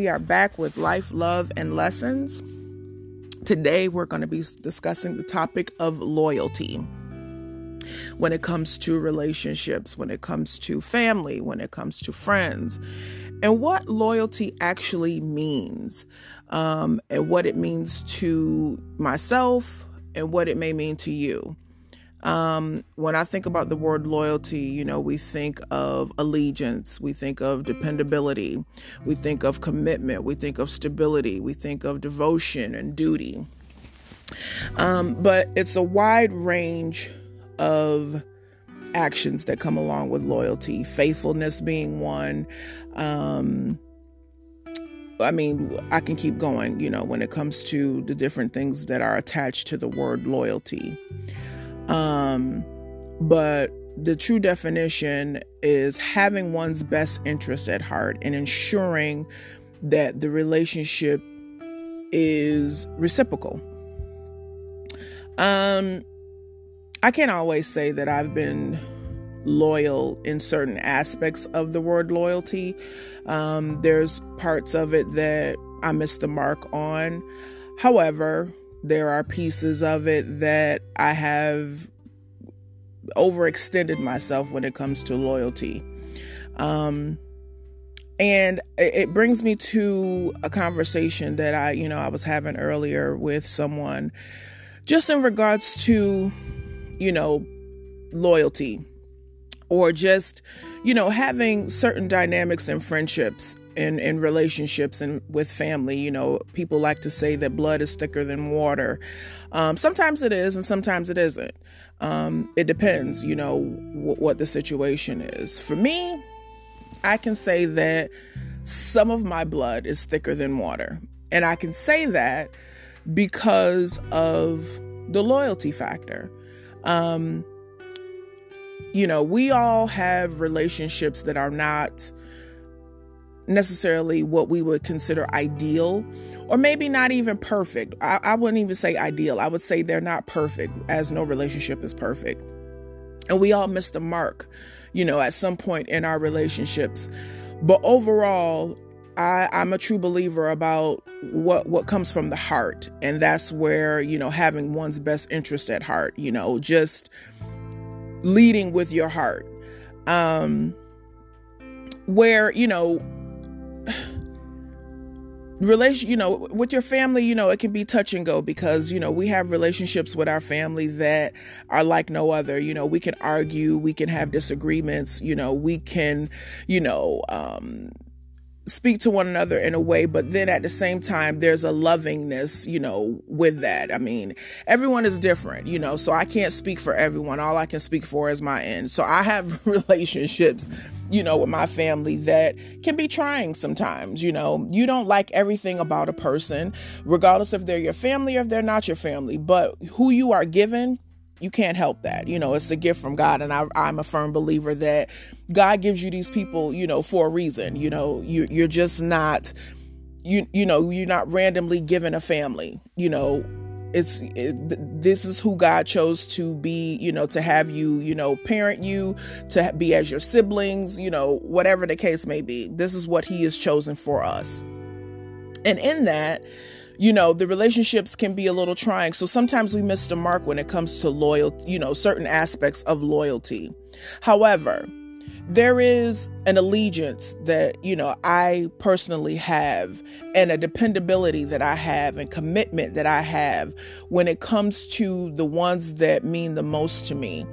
We are back with life, love, and lessons. Today, we're going to be discussing the topic of loyalty when it comes to relationships, when it comes to family, when it comes to friends, and what loyalty actually means, um, and what it means to myself, and what it may mean to you. Um, when I think about the word loyalty, you know, we think of allegiance, we think of dependability, we think of commitment, we think of stability, we think of devotion and duty. Um, but it's a wide range of actions that come along with loyalty, faithfulness being one. Um, I mean, I can keep going, you know, when it comes to the different things that are attached to the word loyalty. Um, but the true definition is having one's best interest at heart and ensuring that the relationship is reciprocal. Um, I can't always say that I've been loyal in certain aspects of the word loyalty. Um, there's parts of it that I missed the mark on. However, there are pieces of it that I have overextended myself when it comes to loyalty. Um, and it brings me to a conversation that I, you know, I was having earlier with someone just in regards to, you know, loyalty or just, you know, having certain dynamics and friendships and in relationships and with family. You know, people like to say that blood is thicker than water. Um, sometimes it is, and sometimes it isn't. Um, it depends, you know, w- what the situation is. For me, I can say that some of my blood is thicker than water. And I can say that because of the loyalty factor. Um, you know, we all have relationships that are not necessarily what we would consider ideal or maybe not even perfect. I, I, wouldn't even say ideal. I would say they're not perfect, as no relationship is perfect. And we all miss the mark, you know, at some point in our relationships. But overall, I, I'm a true believer about what what comes from the heart, and that's where you know having one's best interest at heart. You know, just leading with your heart. Um, where you know relation you know with your family you know it can be touch and go because you know we have relationships with our family that are like no other you know we can argue we can have disagreements you know we can you know um speak to one another in a way, but then at the same time, there's a lovingness, you know, with that. I mean, everyone is different, you know, so I can't speak for everyone. All I can speak for is my end. So I have relationships, you know, with my family that can be trying sometimes, you know. You don't like everything about a person, regardless if they're your family or if they're not your family, but who you are given you can't help that. You know, it's a gift from God. And I, am a firm believer that God gives you these people, you know, for a reason. You know, you, you're just not, you, you know, you're not randomly given a family. You know, it's it, this is who God chose to be, you know, to have you, you know, parent you, to be as your siblings, you know, whatever the case may be. This is what He has chosen for us. And in that, you know, the relationships can be a little trying. So sometimes we miss the mark when it comes to loyalty, you know, certain aspects of loyalty. However, there is an allegiance that, you know, I personally have and a dependability that I have and commitment that I have when it comes to the ones that mean the most to me.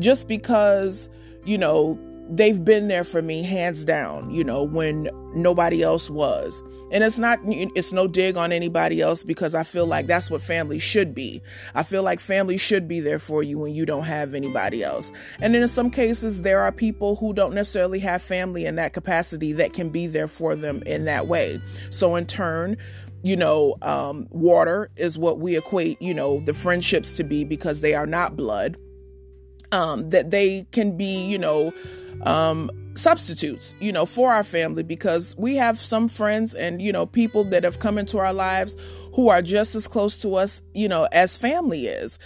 Just because, you know, they've been there for me hands down, you know, when nobody else was. And it's not, it's no dig on anybody else because I feel like that's what family should be. I feel like family should be there for you when you don't have anybody else. And then in some cases, there are people who don't necessarily have family in that capacity that can be there for them in that way. So in turn, you know, um, water is what we equate, you know, the friendships to be because they are not blood. Um, that they can be, you know, um, substitutes, you know, for our family because we have some friends and, you know, people that have come into our lives who are just as close to us, you know, as family is.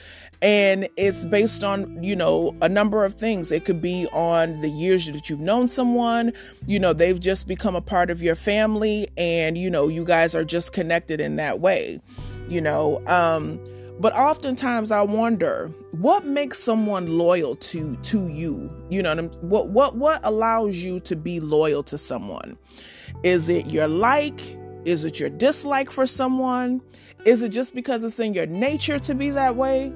And it's based on, you know, a number of things. It could be on the years that you've known someone, you know, they've just become a part of your family and, you know, you guys are just connected in that way, you know. Um, but oftentimes I wonder what makes someone loyal to to you. You know what, what what what allows you to be loyal to someone? Is it your like? Is it your dislike for someone? Is it just because it's in your nature to be that way?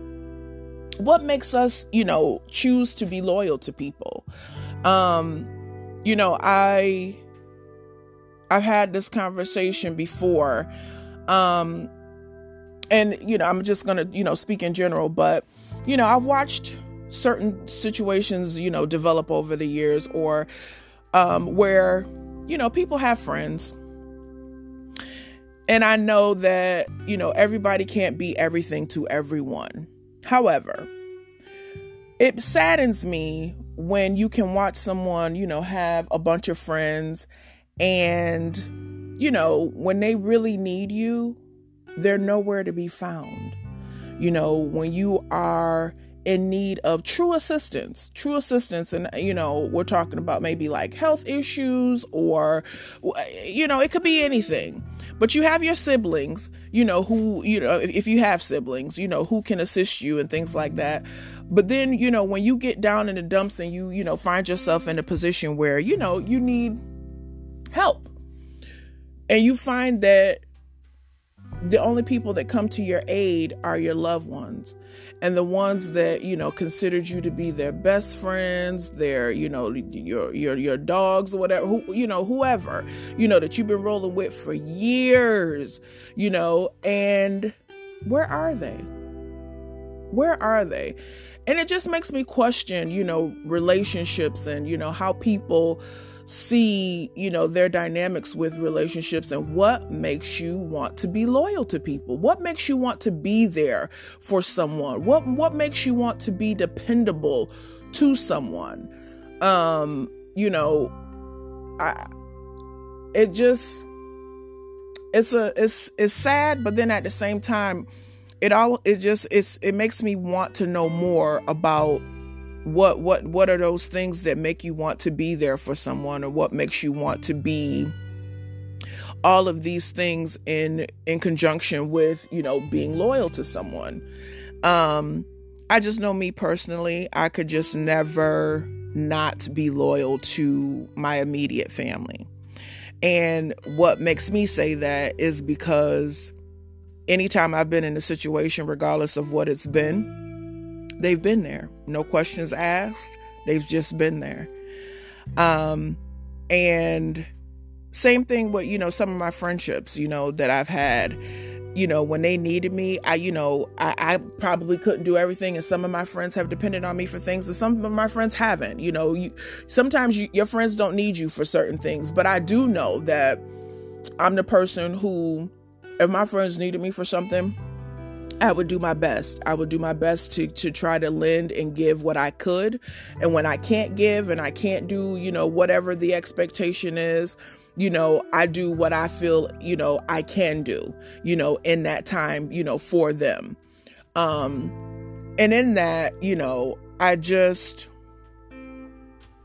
What makes us, you know, choose to be loyal to people? Um, you know, I I've had this conversation before. Um, and you know i'm just gonna you know speak in general but you know i've watched certain situations you know develop over the years or um where you know people have friends. And i know that you know everybody can't be everything to everyone. However it saddens me when you can watch someone you know have a bunch of friends and you know when they really need you they're nowhere to be found. You know, when you are in need of true assistance, true assistance, and you know, we're talking about maybe like health issues or, you know, it could be anything. But you have your siblings, you know, who, you know, if you have siblings, you know, who can assist you and things like that. But then, you know, when you get down in the dumps and you, you know, find yourself in a position where, you know, you need help and you find that the only people that come to your aid are your loved ones. And the ones that you know considered you to be their best friends their you know your your your dogs or whatever who, you know whoever you know that you've been rolling with for years you know and where are they? Where are they? And it just makes me question you know relationships and you know how people see, you know, their dynamics with relationships and what makes you want to be loyal to people. What makes you want to be there for someone? What what makes you want to be dependable to someone? Um, you know, I it just it's a it's it's sad, but then at the same time, it all it just it's it makes me want to know more about what what what are those things that make you want to be there for someone or what makes you want to be all of these things in in conjunction with you know being loyal to someone? Um i just know me personally i could just never not be loyal to my immediate family. And what makes me say that is because anytime i've been in a situation regardless of what it's been they've been there. No questions asked. They've just been there. Um, and same thing with, you know, some of my friendships, you know, that I've had, you know, when they needed me, I, you know, I, I probably couldn't do everything. And some of my friends have depended on me for things that some of my friends haven't, you know, you, sometimes you, your friends don't need you for certain things, but I do know that I'm the person who, if my friends needed me for something, I would do my best. I would do my best to to try to lend and give what I could. And when I can't give and I can't do, you know, whatever the expectation is, you know, I do what I feel, you know, I can do, you know, in that time, you know, for them. Um and in that, you know, I just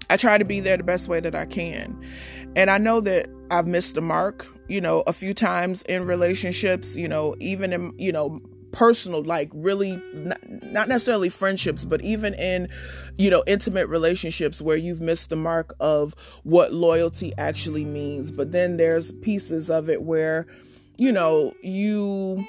I try to be there the best way that I can. And I know that I've missed the mark, you know, a few times in relationships, you know, even in, you know, personal like really not, not necessarily friendships but even in you know intimate relationships where you've missed the mark of what loyalty actually means. But then there's pieces of it where you know you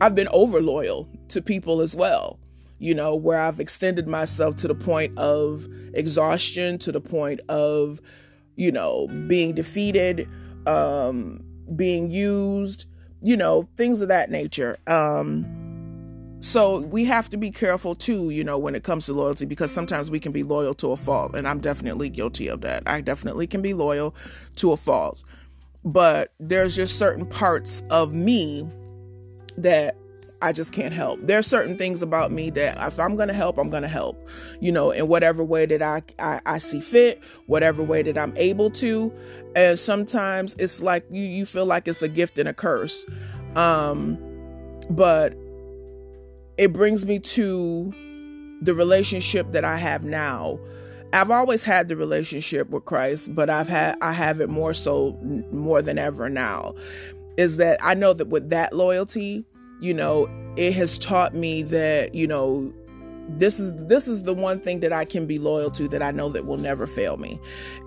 I've been over loyal to people as well you know where I've extended myself to the point of exhaustion to the point of you know being defeated um being used you know, things of that nature. Um, so we have to be careful too, you know, when it comes to loyalty because sometimes we can be loyal to a fault, and I'm definitely guilty of that. I definitely can be loyal to a fault, but there's just certain parts of me that I just can't help. There are certain things about me that if I'm going to help, I'm going to help, you know, in whatever way that I, I, I see fit, whatever way that I'm able to. And sometimes it's like you, you feel like it's a gift and a curse. Um, but it brings me to the relationship that I have now. I've always had the relationship with Christ, but I've had I have it more so more than ever now. Is that I know that with that loyalty, you know, it has taught me that, you know, this is this is the one thing that I can be loyal to that I know that will never fail me.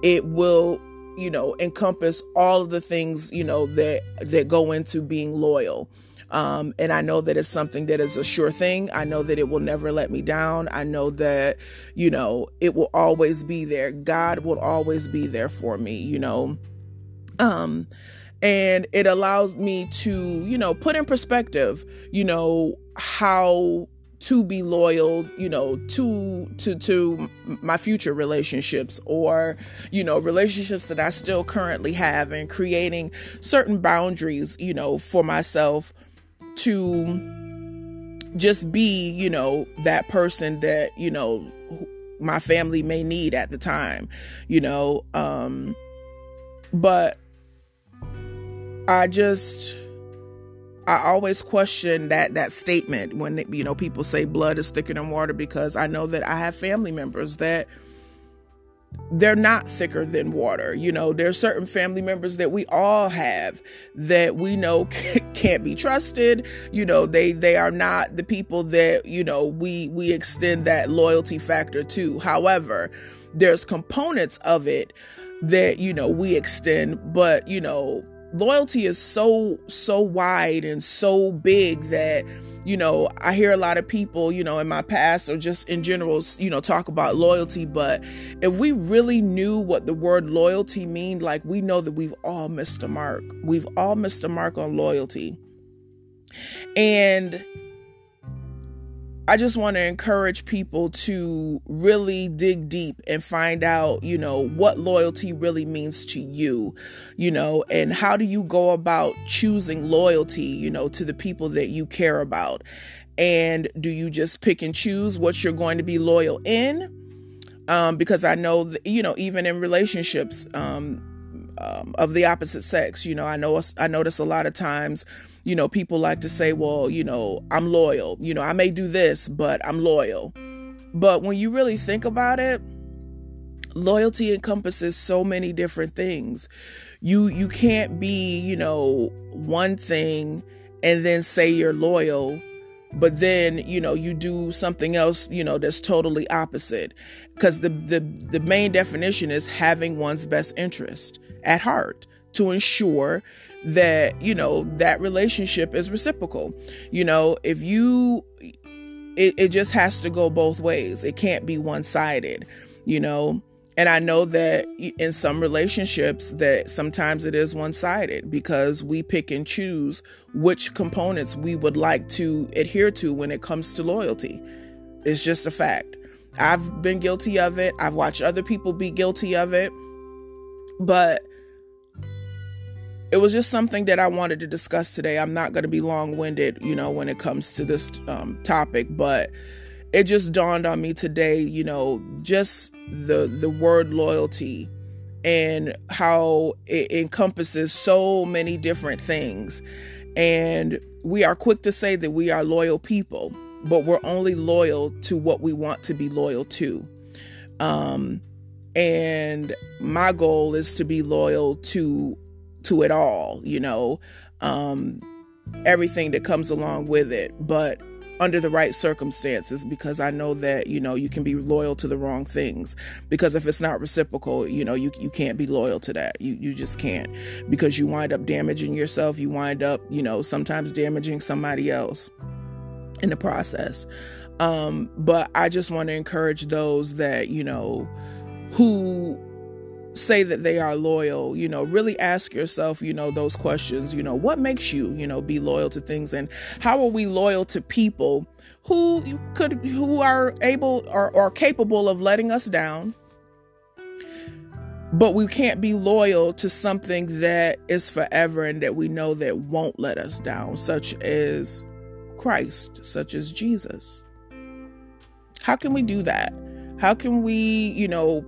It will, you know, encompass all of the things, you know, that that go into being loyal um, and I know that it's something that is a sure thing. I know that it will never let me down. I know that, you know, it will always be there. God will always be there for me, you know. Um, and it allows me to, you know, put in perspective, you know, how to be loyal you know to to to my future relationships or you know relationships that I still currently have and creating certain boundaries you know for myself to just be, you know, that person that, you know, my family may need at the time, you know. Um, but I just, I always question that that statement when you know people say blood is thicker than water because I know that I have family members that they're not thicker than water. You know, there are certain family members that we all have that we know can't be trusted. You know, they they are not the people that, you know, we we extend that loyalty factor to. However, there's components of it that, you know, we extend, but, you know, loyalty is so so wide and so big that you know, I hear a lot of people, you know, in my past or just in general, you know, talk about loyalty. But if we really knew what the word loyalty mean, like we know that we've all missed a mark. We've all missed a mark on loyalty. And I just want to encourage people to really dig deep and find out, you know, what loyalty really means to you, you know, and how do you go about choosing loyalty, you know, to the people that you care about. And do you just pick and choose what you're going to be loyal in? Um, because I know, that, you know, even in relationships, um, um, of the opposite sex. You know, I know I notice a lot of times you know, people like to say, well, you know, I'm loyal. You know, I may do this, but I'm loyal. But when you really think about it, loyalty encompasses so many different things. You you can't be, you know, one thing and then say you're loyal but then you know you do something else you know that's totally opposite because the the the main definition is having one's best interest at heart to ensure that you know that relationship is reciprocal. You know if you it, it just has to go both ways. It can't be one-sided you know? And i know that in some relationships that sometimes it is one-sided because we pick and choose which components we would like to adhere to when it comes to loyalty. It's just a fact. I've been guilty of it. I've watched other people be guilty of it. But it was just something that I wanted to discuss today. I'm not going to be long winded, you know, when it comes to this um, topic, but it just dawned on me today, you know, just the the word loyalty and how it encompasses so many different things. And we are quick to say that we are loyal people, but we're only loyal to what we want to be loyal to. Um, and my goal is to be loyal to to it all, you know, um, everything that comes along with it, but under the right circumstances because I know that you know you can be loyal to the wrong things. Because if it's not reciprocal you know you you can't be loyal to that. You you just can't. Because you wind up damaging yourself you wind up you know sometimes damaging somebody else in the process. Um but I just want to encourage those that you know who say that they are loyal you know really ask yourself you know those questions you know what makes you you know be loyal to things and how are we loyal to people who could who are able or are capable of letting us down but we can't be loyal to something that is forever and that we know that won't let us down such as Christ, such as Jesus. How can we do that? How can we, you know,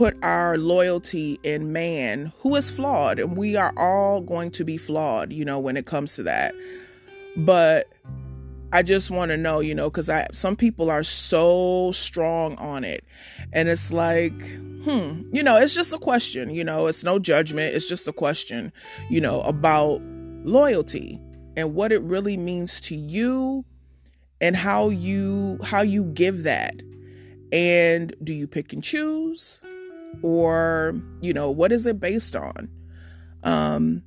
put our loyalty in man who is flawed? And we are all going to be flawed, you know, when it comes to that. But I just want to know, you know, because I some people are so strong on it, and it's like, hmm, you know, it's just a question, you know, it's no judgment, it's just a question, you know, about loyalty and what it really means to you and how you how you give that. And do you pick and choose? Or, you know, what is it based on? Um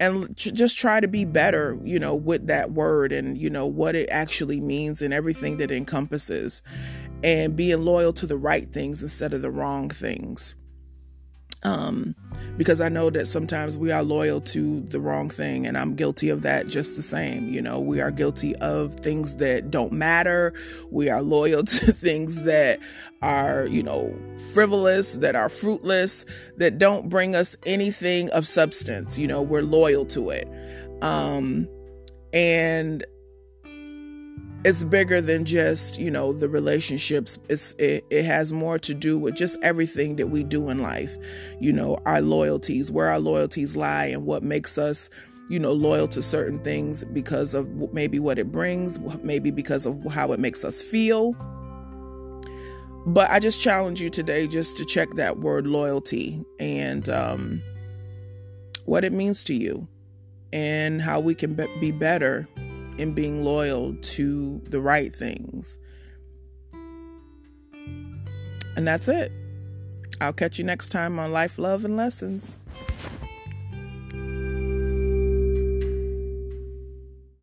and just try to be better, you know, with that word and, you know, what it actually means and everything that encompasses and being loyal to the right things instead of the wrong things um, because I know that sometimes we are loyal to the wrong thing, and I'm guilty of that just the same. You know, we are guilty of things that don't matter. We are loyal to things that are, you know, frivolous, that are fruitless, that don't bring us anything of substance. You know, we're loyal to it. Um, and it's bigger than just you know the relationships. It's it, it has more to do with just everything that we do in life you know our loyalties where our loyalties lie and what makes us you know loyal to certain things because of maybe what it brings maybe because of how it makes us feel. But i just challenge you today just to check that word loyalty and um, what it means to you and how we can be better in being loyal to the right things. And that's it. I'll catch you next time on Life, Love, and Lessons.